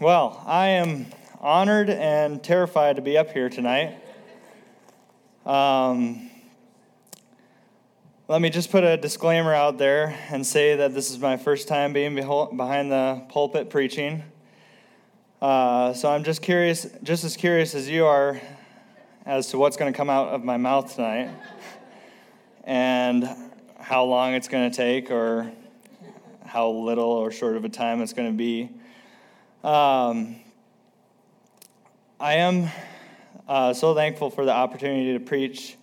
Well, I am honored and terrified to be up here tonight. Um, let me just put a disclaimer out there and say that this is my first time being behind the pulpit preaching. Uh, so I'm just curious, just as curious as you are, as to what's going to come out of my mouth tonight, and how long it's going to take, or how little or short of a time it's going to be. Um, I am uh, so thankful for the opportunity to preach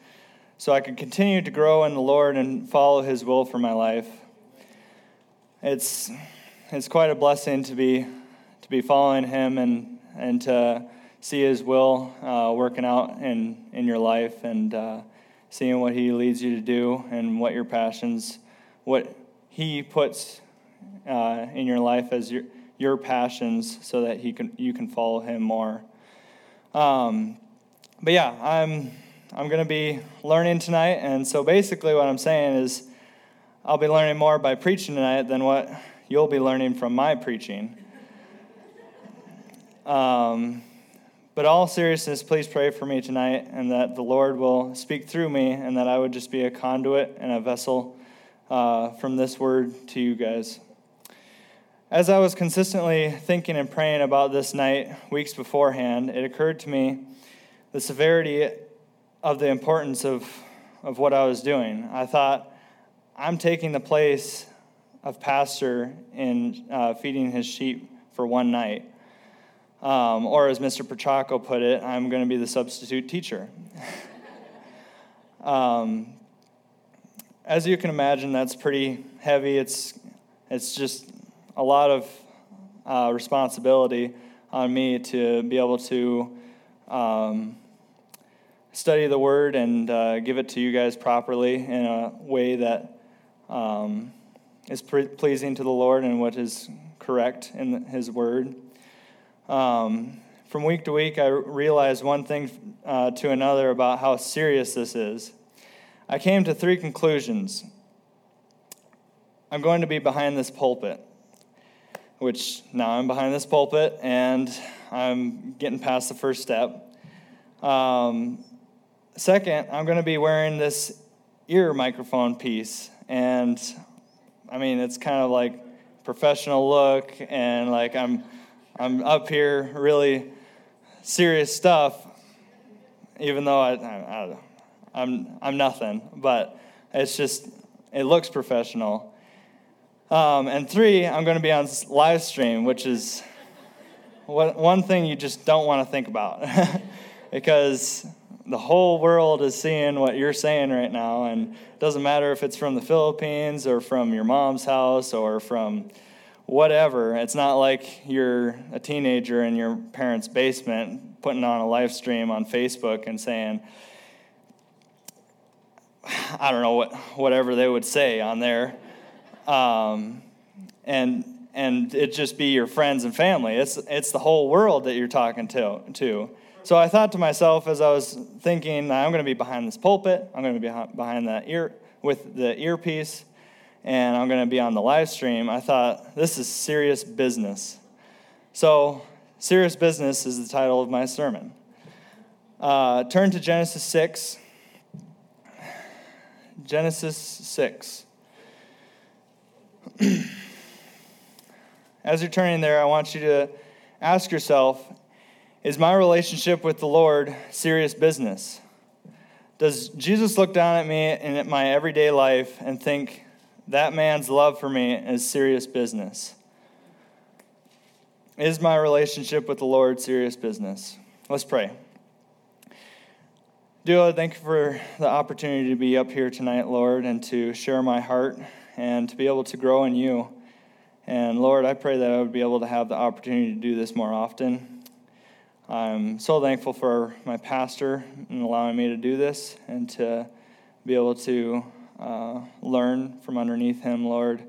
so I can continue to grow in the Lord and follow His will for my life. It's, it's quite a blessing to be, to be following Him and, and to see His will uh, working out in, in your life and uh, seeing what He leads you to do and what your passions, what He puts uh, in your life as your your passions so that he can you can follow him more. Um, but yeah, I'm I'm going to be learning tonight, and so basically what I'm saying is I'll be learning more by preaching tonight than what you'll be learning from my preaching. Um, but all seriousness, please pray for me tonight, and that the Lord will speak through me, and that I would just be a conduit and a vessel uh, from this word to you guys. As I was consistently thinking and praying about this night weeks beforehand, it occurred to me the severity of the importance of, of what I was doing. I thought, I'm taking the place of pastor in uh, feeding his sheep for one night. Um, or as Mr. Petracco put it, I'm going to be the substitute teacher. um, as you can imagine, that's pretty heavy. It's, it's just a lot of uh, responsibility on me to be able to um, study the word and uh, give it to you guys properly in a way that um, is pre- pleasing to the Lord and what is correct in His word. Um, from week to week, I realized one thing uh, to another about how serious this is. I came to three conclusions. I'm going to be behind this pulpit which now I'm behind this pulpit and I'm getting past the first step. Um, second, I'm going to be wearing this ear microphone piece, and I mean, it's kind of like professional look, and like I'm, I'm up here really serious stuff, even though I, I, I'm, I'm nothing, but it's just, it looks professional. Um, and three, I'm going to be on live stream, which is one thing you just don't want to think about because the whole world is seeing what you're saying right now. And it doesn't matter if it's from the Philippines or from your mom's house or from whatever. It's not like you're a teenager in your parents' basement putting on a live stream on Facebook and saying, I don't know what whatever they would say on there um, and and it just be your friends and family. It's it's the whole world that you're talking to to. So I thought to myself as I was thinking, I'm going to be behind this pulpit. I'm going to be behind that ear with the earpiece, and I'm going to be on the live stream. I thought this is serious business. So serious business is the title of my sermon. Uh, turn to Genesis six. Genesis six. As you're turning there, I want you to ask yourself Is my relationship with the Lord serious business? Does Jesus look down at me and at my everyday life and think that man's love for me is serious business? Is my relationship with the Lord serious business? Let's pray. Dear Lord, thank you for the opportunity to be up here tonight, Lord, and to share my heart and to be able to grow in you. And Lord, I pray that I would be able to have the opportunity to do this more often. I'm so thankful for my pastor and allowing me to do this and to be able to uh, learn from underneath him, Lord.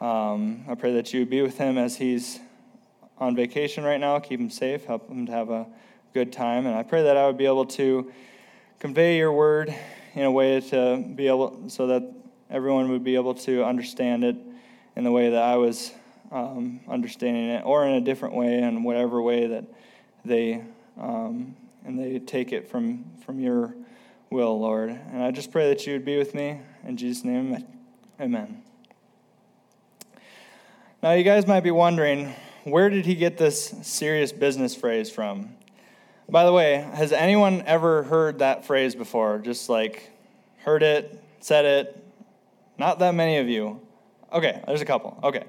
Um, I pray that you would be with him as he's on vacation right now. Keep him safe, help him to have a good time. And I pray that I would be able to convey your word in a way to be able so that everyone would be able to understand it in the way that I was um, understanding it, or in a different way, in whatever way that they um, and they take it from from your will, Lord. And I just pray that you would be with me in Jesus' name, Amen. Now, you guys might be wondering, where did he get this serious business phrase from? By the way, has anyone ever heard that phrase before? Just like heard it, said it? Not that many of you. Okay, there's a couple. Okay.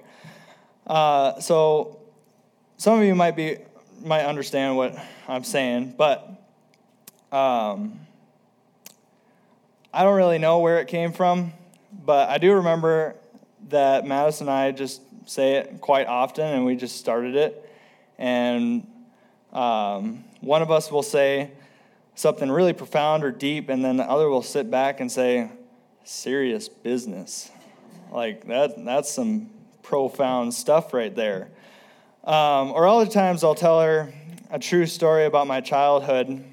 Uh, so some of you might be might understand what I'm saying, but um, I don't really know where it came from. But I do remember that Madison and I just say it quite often, and we just started it. And um, one of us will say something really profound or deep, and then the other will sit back and say, serious business. Like that, that's some profound stuff right there. Um, or other times I'll tell her a true story about my childhood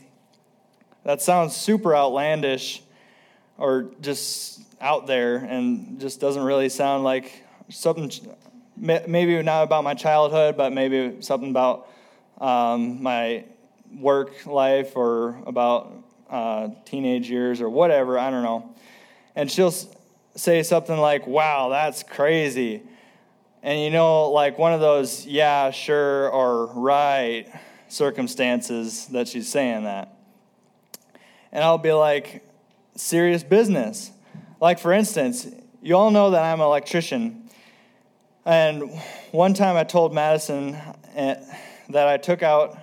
that sounds super outlandish or just out there and just doesn't really sound like something, maybe not about my childhood, but maybe something about um, my work life or about uh, teenage years or whatever. I don't know. And she'll say something like, wow, that's crazy. And you know, like one of those, yeah, sure, or right circumstances that she's saying that. And I'll be like, serious business. Like, for instance, you all know that I'm an electrician. And one time I told Madison eh, that I took out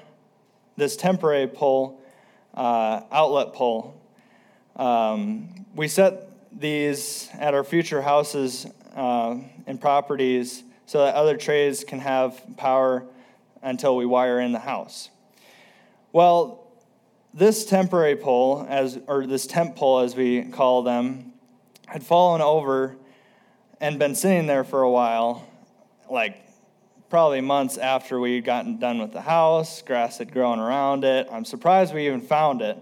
this temporary pole, uh, outlet pole. Um, we set these at our future houses uh, and properties so that other trades can have power until we wire in the house. Well, this temporary pole, as or this temp pole as we call them, had fallen over and been sitting there for a while, like probably months after we had gotten done with the house. Grass had grown around it. I'm surprised we even found it.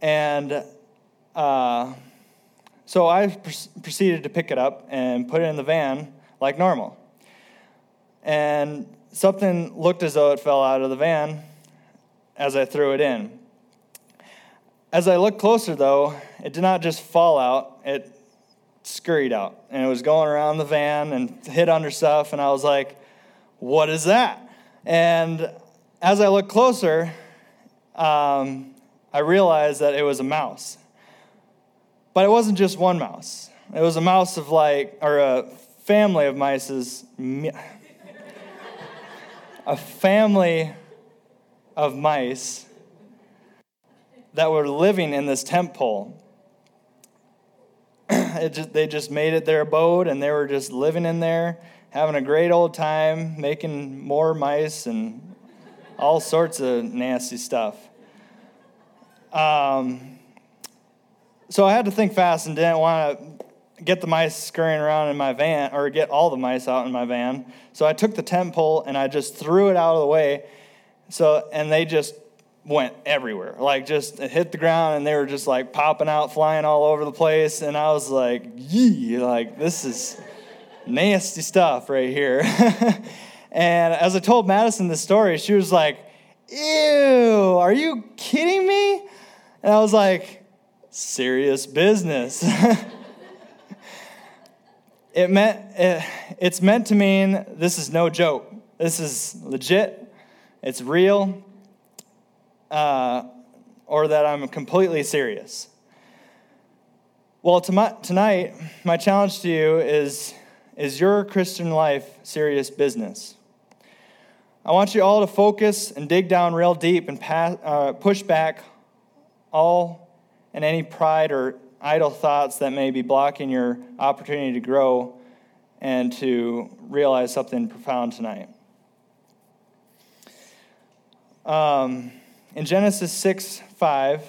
And uh, so I proceeded to pick it up and put it in the van like normal. And something looked as though it fell out of the van as I threw it in. As I looked closer, though, it did not just fall out, it scurried out. And it was going around the van and hit under stuff. And I was like, what is that? And as I looked closer, um, I realized that it was a mouse. But it wasn't just one mouse. It was a mouse of like, or a family of mice's, a family of mice that were living in this temp pole. Just, they just made it their abode and they were just living in there, having a great old time, making more mice and all sorts of nasty stuff. Um, so I had to think fast and didn't want to get the mice scurrying around in my van or get all the mice out in my van. So I took the temp pole and I just threw it out of the way. So and they just went everywhere. Like just hit the ground and they were just like popping out, flying all over the place. And I was like, yee, like this is nasty stuff right here. and as I told Madison the story, she was like, ew, are you kidding me? And I was like, serious business. it meant it, it's meant to mean this is no joke. This is legit. It's real. Uh, or that I'm completely serious. Well, tonight, my challenge to you is Is your Christian life serious business? I want you all to focus and dig down real deep and pass, uh, push back all and any pride or idle thoughts that may be blocking your opportunity to grow and to realize something profound tonight. Um, in Genesis 6 5,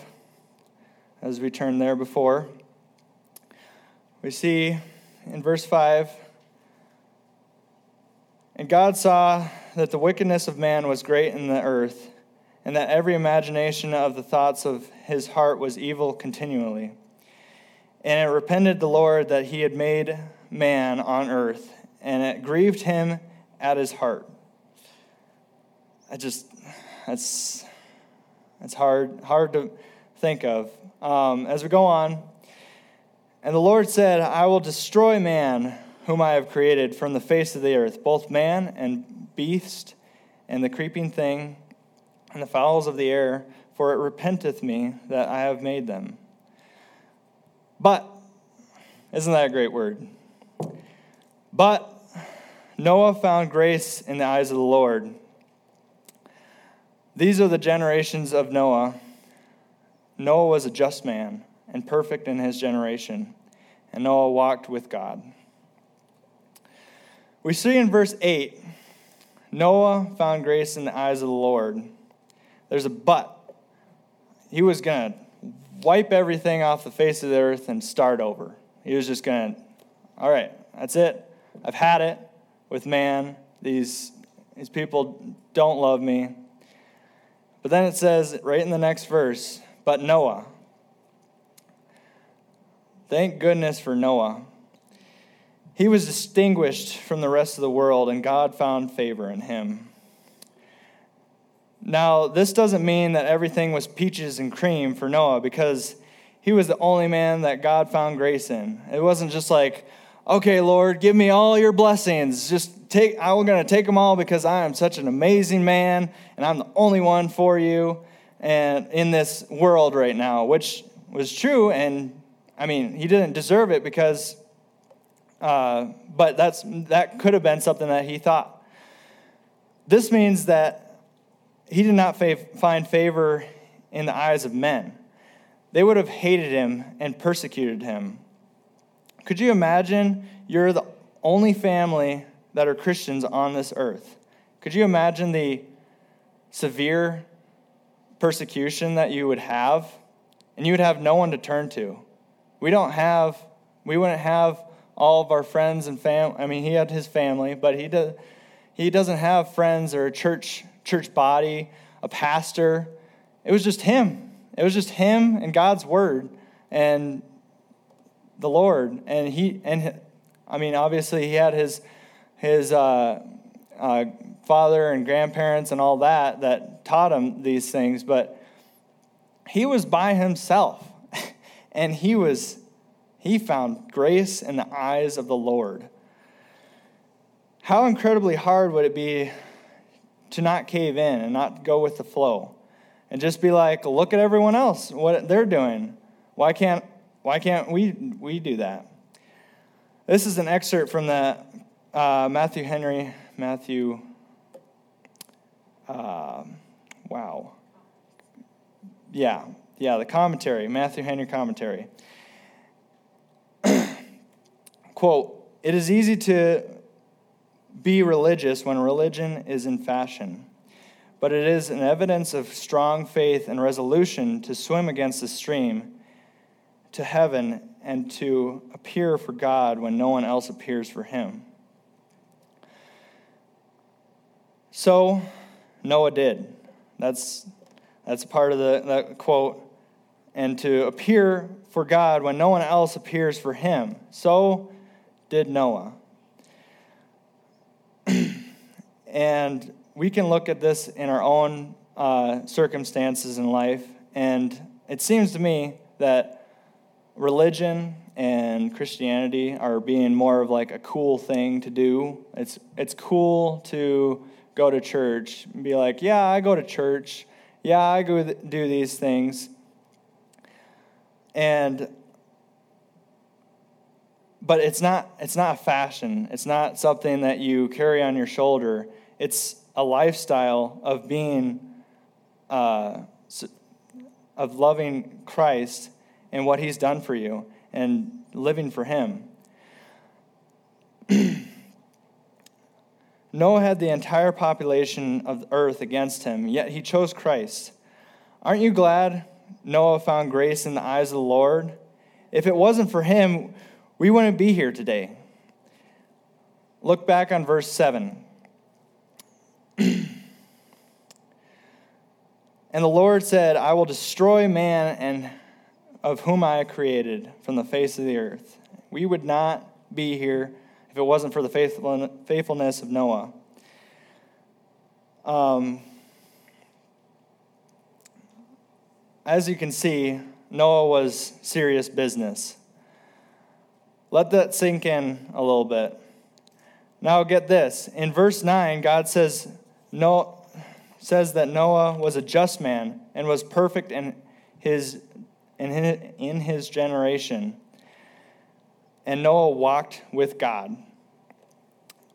as we turned there before, we see in verse 5 And God saw that the wickedness of man was great in the earth and that every imagination of the thoughts of his heart was evil continually. And it repented the Lord that he had made man on earth, and it grieved him at his heart. I just, that's, that's hard, hard to think of. Um, as we go on, and the Lord said, I will destroy man whom I have created from the face of the earth, both man and beast, and the creeping thing, and the fowls of the air, for it repenteth me that I have made them. But, isn't that a great word? But Noah found grace in the eyes of the Lord. These are the generations of Noah. Noah was a just man and perfect in his generation, and Noah walked with God. We see in verse 8 Noah found grace in the eyes of the Lord. There's a but. He was going to wipe everything off the face of the earth and start over. He was just going to, all right, that's it. I've had it with man. These, these people don't love me. But then it says right in the next verse, but Noah. Thank goodness for Noah. He was distinguished from the rest of the world, and God found favor in him. Now, this doesn't mean that everything was peaches and cream for Noah because he was the only man that God found grace in. It wasn't just like, okay, Lord, give me all your blessings. Just take, I'm going to take them all because I am such an amazing man and I'm the only one for you and in this world right now, which was true. And I mean, he didn't deserve it because, uh, but that's, that could have been something that he thought. This means that he did not find favor in the eyes of men. They would have hated him and persecuted him. Could you imagine you're the only family that are Christians on this earth? Could you imagine the severe persecution that you would have? And you would have no one to turn to. We don't have, we wouldn't have all of our friends and family. I mean, he had his family, but he, does, he doesn't have friends or a church, church body, a pastor. It was just him. It was just him and God's word. And the Lord, and he and I mean, obviously he had his his uh, uh, father and grandparents and all that that taught him these things, but he was by himself, and he was he found grace in the eyes of the Lord. How incredibly hard would it be to not cave in and not go with the flow and just be like, look at everyone else, what they're doing. Why can't why can't we, we do that? This is an excerpt from the uh, Matthew Henry, Matthew, uh, wow. Yeah, yeah, the commentary, Matthew Henry commentary. Quote, it is easy to be religious when religion is in fashion, but it is an evidence of strong faith and resolution to swim against the stream to heaven and to appear for God when no one else appears for him. So Noah did. That's, that's part of the quote. And to appear for God when no one else appears for him. So did Noah. And we can look at this in our own uh, circumstances in life. And it seems to me that religion and Christianity are being more of like a cool thing to do. It's it's cool to go to church and be like, yeah, I go to church. Yeah, I go do these things. And but it's not it's not a fashion. It's not something that you carry on your shoulder. It's a lifestyle of being uh, of loving Christ and what he's done for you and living for him. Noah had the entire population of the earth against him, yet he chose Christ. Aren't you glad Noah found grace in the eyes of the Lord? If it wasn't for him, we wouldn't be here today. Look back on verse 7. The Lord said, I will destroy man and of whom I created from the face of the earth. We would not be here if it wasn't for the faithfulness of Noah. Um, as you can see, Noah was serious business. Let that sink in a little bit. Now get this. In verse 9, God says, no, says that Noah was a just man and was perfect in his, in his, in his generation. And Noah walked with God.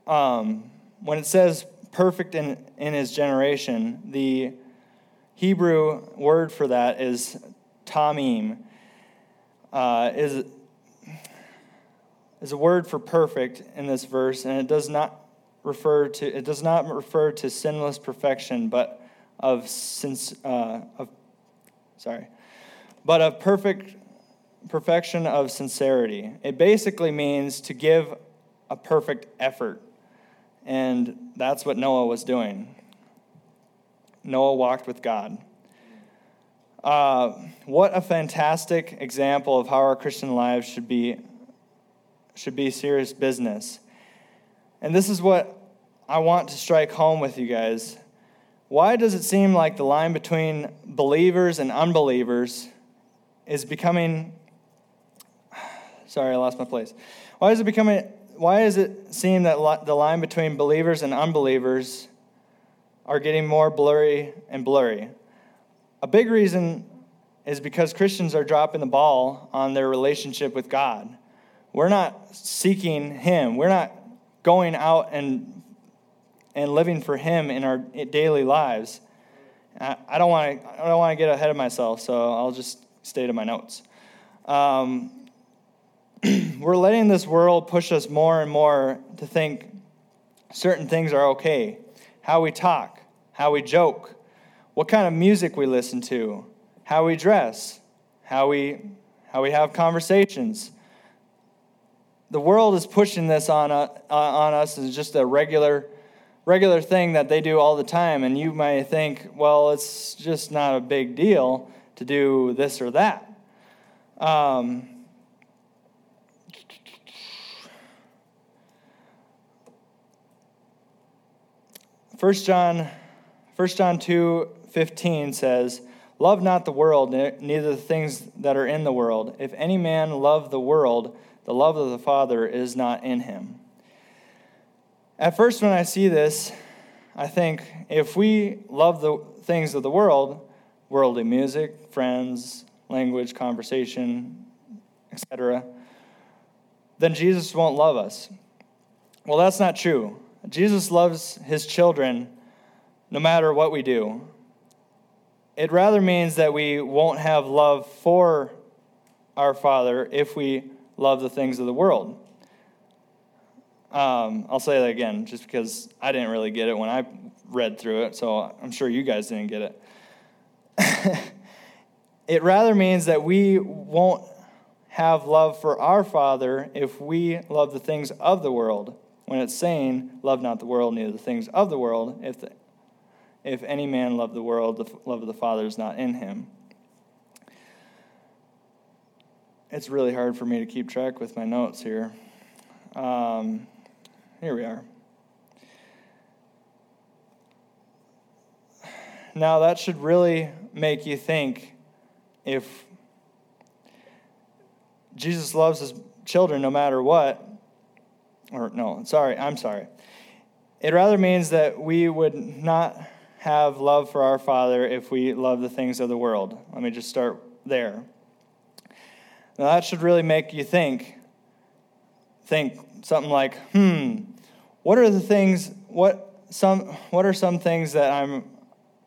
Um, when it says perfect in, in his generation, the Hebrew word for that is tamim. Uh, is is a word for perfect in this verse, and it does not refer to it does not refer to sinless perfection, but of since uh, of sorry, but of perfect perfection of sincerity. It basically means to give a perfect effort, and that's what Noah was doing. Noah walked with God. Uh, what a fantastic example of how our Christian lives should be should be serious business. And this is what I want to strike home with you guys. Why does it seem like the line between believers and unbelievers is becoming sorry, I lost my place. Why is it becoming why does it seem that the line between believers and unbelievers are getting more blurry and blurry? A big reason is because Christians are dropping the ball on their relationship with God we're not seeking Him. We're not going out and, and living for Him in our daily lives. I don't want to. I don't want to get ahead of myself, so I'll just stay to my notes. Um, we're letting this world push us more and more to think certain things are okay. How we talk, how we joke, what kind of music we listen to, how we dress, how we how we have conversations, the world is pushing this on, uh, on us as just a regular, regular thing that they do all the time. And you might think, well, it's just not a big deal to do this or that. Um, First John, 1 John 2 15 says, Love not the world, neither the things that are in the world. If any man love the world, the love of the Father is not in him. At first, when I see this, I think if we love the things of the world, worldly music, friends, language, conversation, etc., then Jesus won't love us. Well, that's not true. Jesus loves his children no matter what we do. It rather means that we won't have love for our Father if we love the things of the world. Um, I'll say that again just because I didn't really get it when I read through it, so I'm sure you guys didn't get it. it rather means that we won't have love for our Father if we love the things of the world. When it's saying, Love not the world, neither the things of the world, if, the, if any man love the world, the love of the Father is not in him. It's really hard for me to keep track with my notes here. Um, here we are. Now, that should really make you think if Jesus loves his children no matter what, or no, sorry, I'm sorry. It rather means that we would not have love for our Father if we love the things of the world. Let me just start there. Now, that should really make you think. Think something like, hmm, what are the things, what, some, what are some things that I'm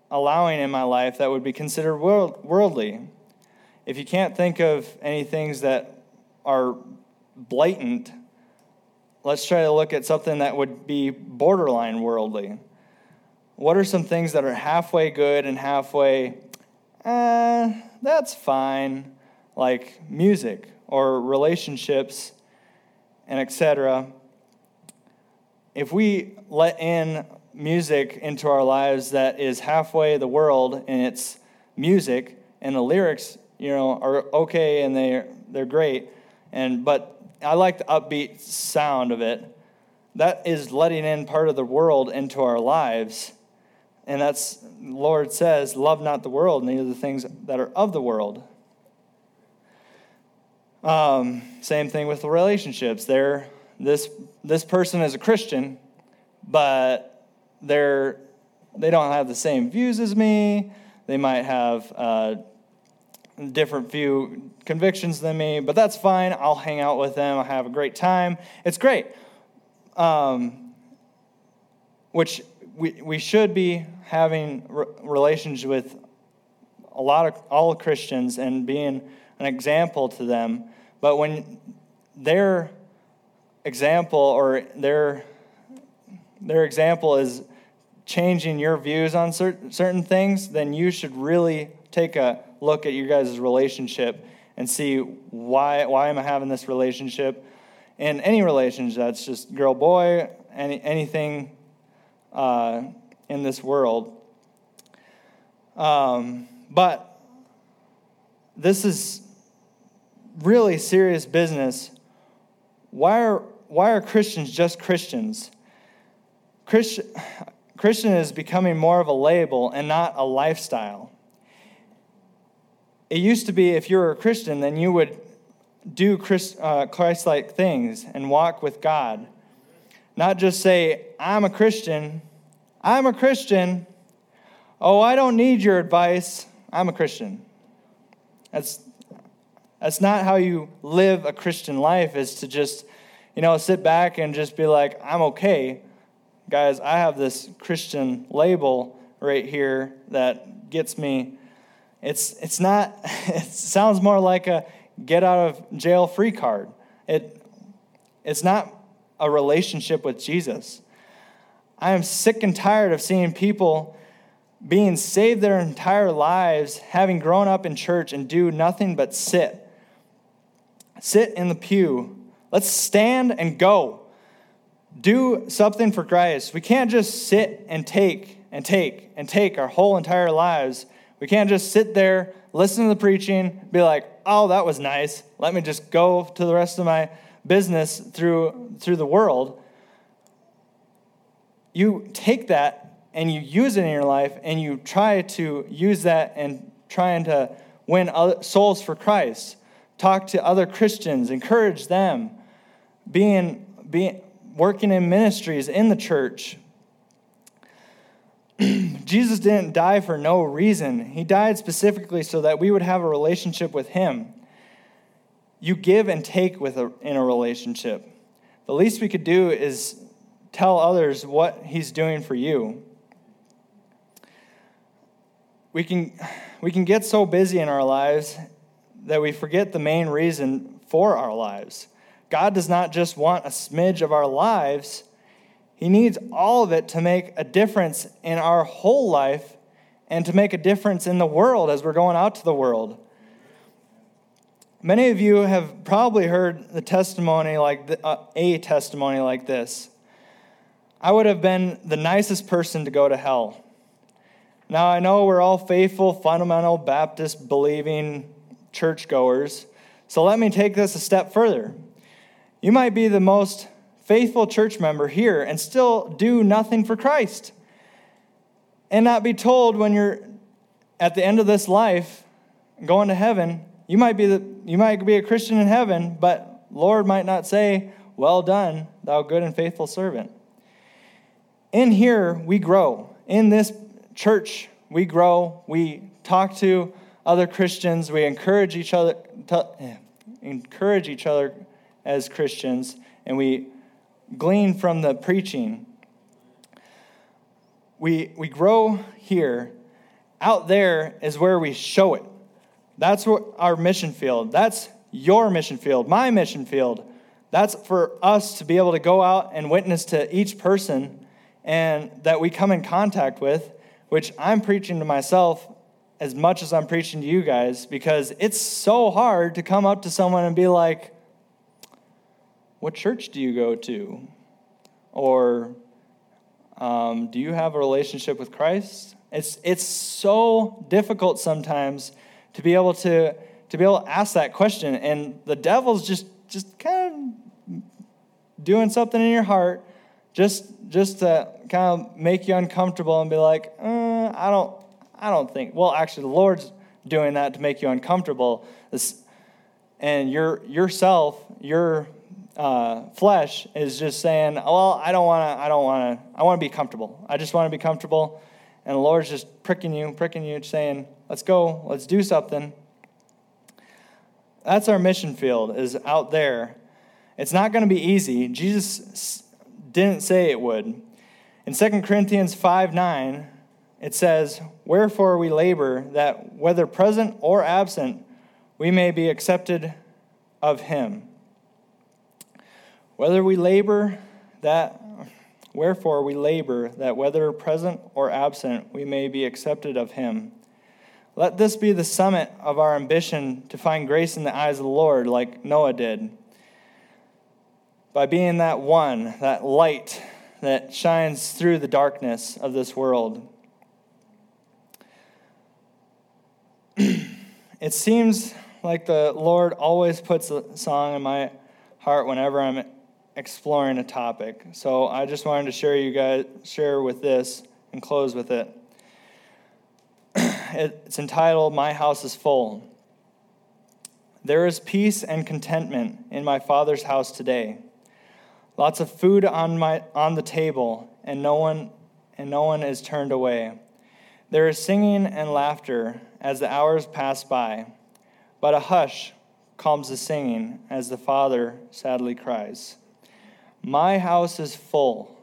allowing in my life that would be considered world, worldly? If you can't think of any things that are blatant, let's try to look at something that would be borderline worldly. What are some things that are halfway good and halfway, eh, that's fine? Like music or relationships and etc. If we let in music into our lives that is halfway the world and its music and the lyrics, you know, are okay and they they're great and but I like the upbeat sound of it. that is letting in part of the world into our lives. And that's, Lord says, love not the world, neither the things that are of the world. Um, same thing with the relationships. They're, this, this person is a Christian, but they're, they don't have the same views as me. They might have uh, different few convictions than me, but that's fine. I'll hang out with them. I'll have a great time. It's great. Um, which we, we should be having re- relations with a lot of all Christians and being an example to them. But when their example or their their example is changing your views on certain certain things, then you should really take a look at your guys' relationship and see why why am I having this relationship? In any relationship, that's just girl boy, any anything uh, in this world. Um, but this is really serious business. Why are why are Christians just Christians? Christian, Christian is becoming more of a label and not a lifestyle. It used to be if you were a Christian, then you would do Christ uh, like things and walk with God. Not just say, I'm a Christian, I'm a Christian. Oh, I don't need your advice. I'm a Christian. That's, that's not how you live a Christian life, is to just, you know, sit back and just be like, I'm okay. Guys, I have this Christian label right here that gets me. It's, it's not, it sounds more like a get out of jail free card. It, it's not a relationship with Jesus. I am sick and tired of seeing people being saved their entire lives, having grown up in church, and do nothing but sit. Sit in the pew. Let's stand and go. Do something for Christ. We can't just sit and take and take and take our whole entire lives. We can't just sit there, listen to the preaching, be like, oh, that was nice. Let me just go to the rest of my business through, through the world you take that and you use it in your life and you try to use that and trying to win souls for Christ. Talk to other Christians, encourage them, being, being working in ministries in the church. Jesus didn't die for no reason. He died specifically so that we would have a relationship with him. You give and take with a, in a relationship. The least we could do is tell others what he's doing for you. We can, we can get so busy in our lives that we forget the main reason for our lives. God does not just want a smidge of our lives, He needs all of it to make a difference in our whole life and to make a difference in the world as we're going out to the world. Many of you have probably heard the testimony like the, uh, a testimony like this. I would have been the nicest person to go to hell. Now, I know we're all faithful, fundamental, Baptist believing churchgoers, so let me take this a step further. You might be the most faithful church member here and still do nothing for Christ, and not be told when you're at the end of this life going to heaven, you might be, the, you might be a Christian in heaven, but Lord might not say, Well done, thou good and faithful servant in here, we grow. In this church, we grow. We talk to other Christians. We encourage each other, encourage each other as Christians, and we glean from the preaching. We, we grow here. Out there is where we show it. That's what our mission field. That's your mission field, my mission field. That's for us to be able to go out and witness to each person and that we come in contact with, which I'm preaching to myself as much as I'm preaching to you guys, because it's so hard to come up to someone and be like, What church do you go to? Or um, do you have a relationship with Christ? It's, it's so difficult sometimes to be able to, to be able to ask that question. And the devil's just, just kind of doing something in your heart just just to kind of make you uncomfortable and be like, uh, I don't, I don't think. Well, actually, the Lord's doing that to make you uncomfortable. And your yourself, your uh, flesh is just saying, "Well, I don't want to. I don't want to. I want to be comfortable. I just want to be comfortable." And the Lord's just pricking you, pricking you, saying, "Let's go. Let's do something." That's our mission field. Is out there. It's not going to be easy. Jesus didn't say it would. In 2 Corinthians 5 9, it says, Wherefore we labor that whether present or absent, we may be accepted of him. Whether we labor that, wherefore we labor that whether present or absent, we may be accepted of him. Let this be the summit of our ambition to find grace in the eyes of the Lord, like Noah did by being that one, that light that shines through the darkness of this world. It seems like the Lord always puts a song in my heart whenever I'm exploring a topic. So I just wanted to share you guys share with this and close with it. It's entitled My House is Full. There is peace and contentment in my Father's house today. Lots of food on, my, on the table, and no, one, and no one is turned away. There is singing and laughter as the hours pass by, but a hush calms the singing as the father sadly cries. My house is full,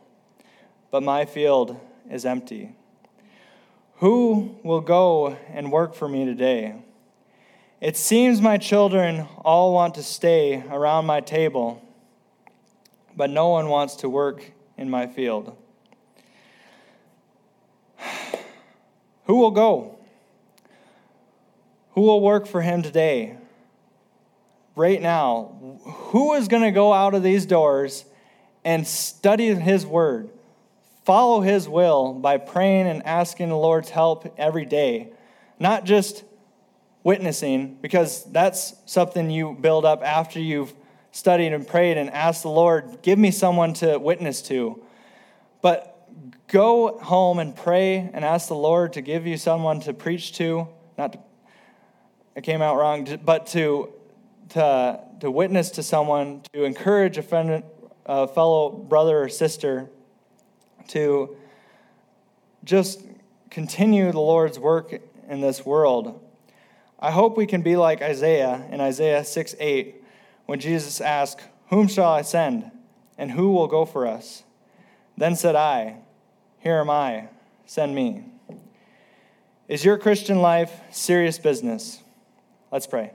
but my field is empty. Who will go and work for me today? It seems my children all want to stay around my table but no one wants to work in my field. Who will go? Who will work for him today? Right now, who is going to go out of these doors and study his word? Follow his will by praying and asking the Lord's help every day. Not just witnessing, because that's something you build up after you've studied and prayed and asked the Lord, give me someone to witness to. But go home and pray and ask the Lord to give you someone to preach to. Not to, it came out wrong, but to, to, to witness to someone, to encourage a, friend, a fellow brother or sister to just continue the Lord's work in this world. I hope we can be like Isaiah in Isaiah 6 8 when Jesus asked, Whom shall I send? And who will go for us? Then said I, Here am I, send me. Is your Christian life serious business? Let's pray.